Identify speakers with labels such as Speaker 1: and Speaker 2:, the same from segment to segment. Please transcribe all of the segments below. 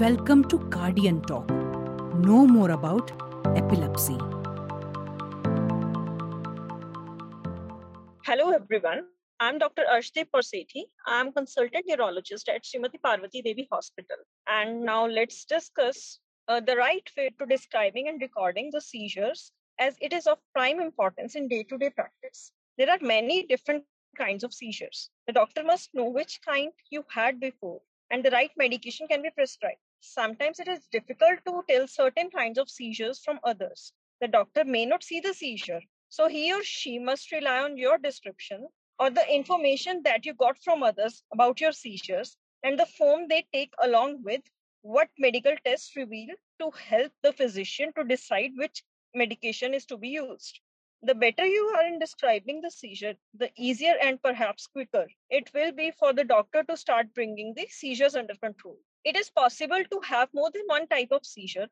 Speaker 1: Welcome to Guardian Talk. Know more about epilepsy.
Speaker 2: Hello, everyone. I'm Dr. Arshdeep Kaur Sethi. I'm consultant neurologist at Srimati Parvati Devi Hospital. And now let's discuss uh, the right way to describing and recording the seizures as it is of prime importance in day-to-day practice. There are many different kinds of seizures. The doctor must know which kind you had before and the right medication can be prescribed. Sometimes it is difficult to tell certain kinds of seizures from others. The doctor may not see the seizure, so he or she must rely on your description or the information that you got from others about your seizures and the form they take along with what medical tests reveal to help the physician to decide which medication is to be used. The better you are in describing the seizure, the easier and perhaps quicker it will be for the doctor to start bringing the seizures under control. It is possible to have more than one type of seizure.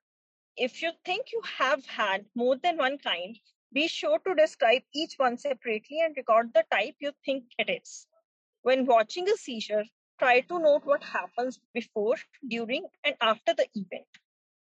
Speaker 2: If you think you have had more than one kind, be sure to describe each one separately and record the type you think it is. When watching a seizure, try to note what happens before, during, and after the event.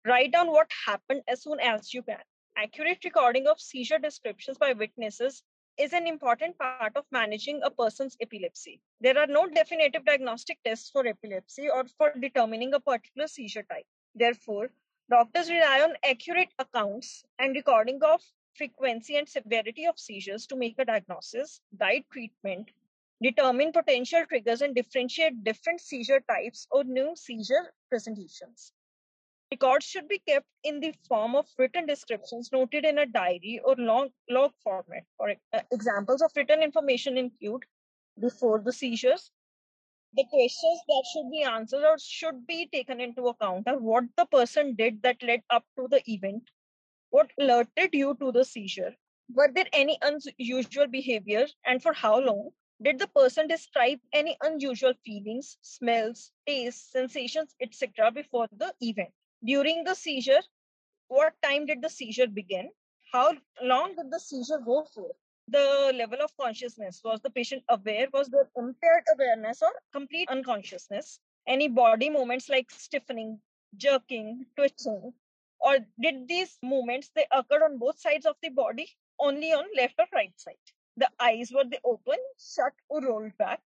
Speaker 2: Write down what happened as soon as you can accurate recording of seizure descriptions by witnesses is an important part of managing a person's epilepsy. There are no definitive diagnostic tests for epilepsy or for determining a particular seizure type. Therefore, doctors rely on accurate accounts and recording of frequency and severity of seizures to make a diagnosis, guide treatment, determine potential triggers, and differentiate different seizure types or new seizure presentations. Records should be kept in the form of written descriptions noted in a diary or long log format. For uh, examples of written information include before the seizures, the questions that should be answered or should be taken into account are what the person did that led up to the event, what alerted you to the seizure, were there any unusual behavior and for how long, did the person describe any unusual feelings, smells, tastes, sensations, etc. before the event? During the seizure, what time did the seizure begin? How long did the seizure go for? The level of consciousness was the patient aware? Was there impaired awareness or complete unconsciousness? Any body movements like stiffening, jerking, twitching, or did these movements they occurred on both sides of the body, only on left or right side? The eyes were they open, shut, or rolled back?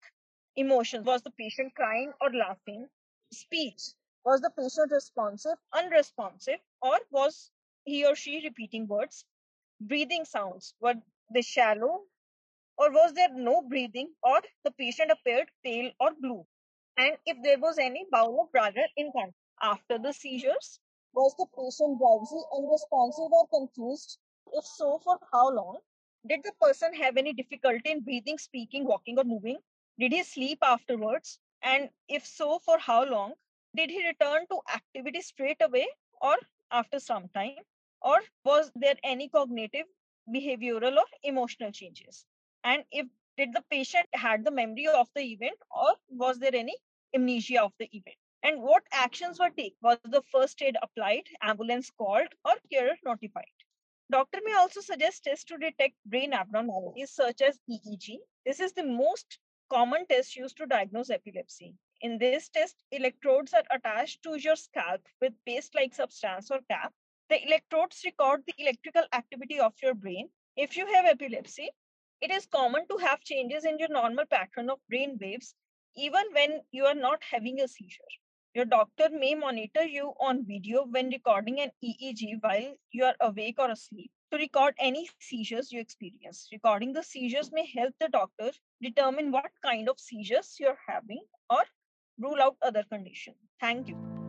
Speaker 2: Emotions was the patient crying or laughing? Speech was the patient responsive, unresponsive, or was he or she repeating words? Breathing sounds, were they shallow, or was there no breathing, or the patient appeared pale or blue? And if there was any bowel of bladder incontinence after the seizures, was the patient drowsy, unresponsive, or confused? If so, for how long? Did the person have any difficulty in breathing, speaking, walking, or moving? Did he sleep afterwards? And if so, for how long? Did he return to activity straight away or after some time? Or was there any cognitive, behavioral, or emotional changes? And if did the patient had the memory of the event or was there any amnesia of the event? And what actions were taken? Was the first aid applied, ambulance called, or care notified? Doctor may also suggest tests to detect brain abnormalities such as EEG. This is the most common test used to diagnose epilepsy. In this test, electrodes are attached to your scalp with paste-like substance or cap. The electrodes record the electrical activity of your brain. If you have epilepsy, it is common to have changes in your normal pattern of brain waves, even when you are not having a seizure. Your doctor may monitor you on video when recording an EEG while you are awake or asleep to record any seizures you experience. Recording the seizures may help the doctor determine what kind of seizures you're having or rule out other conditions. Thank you.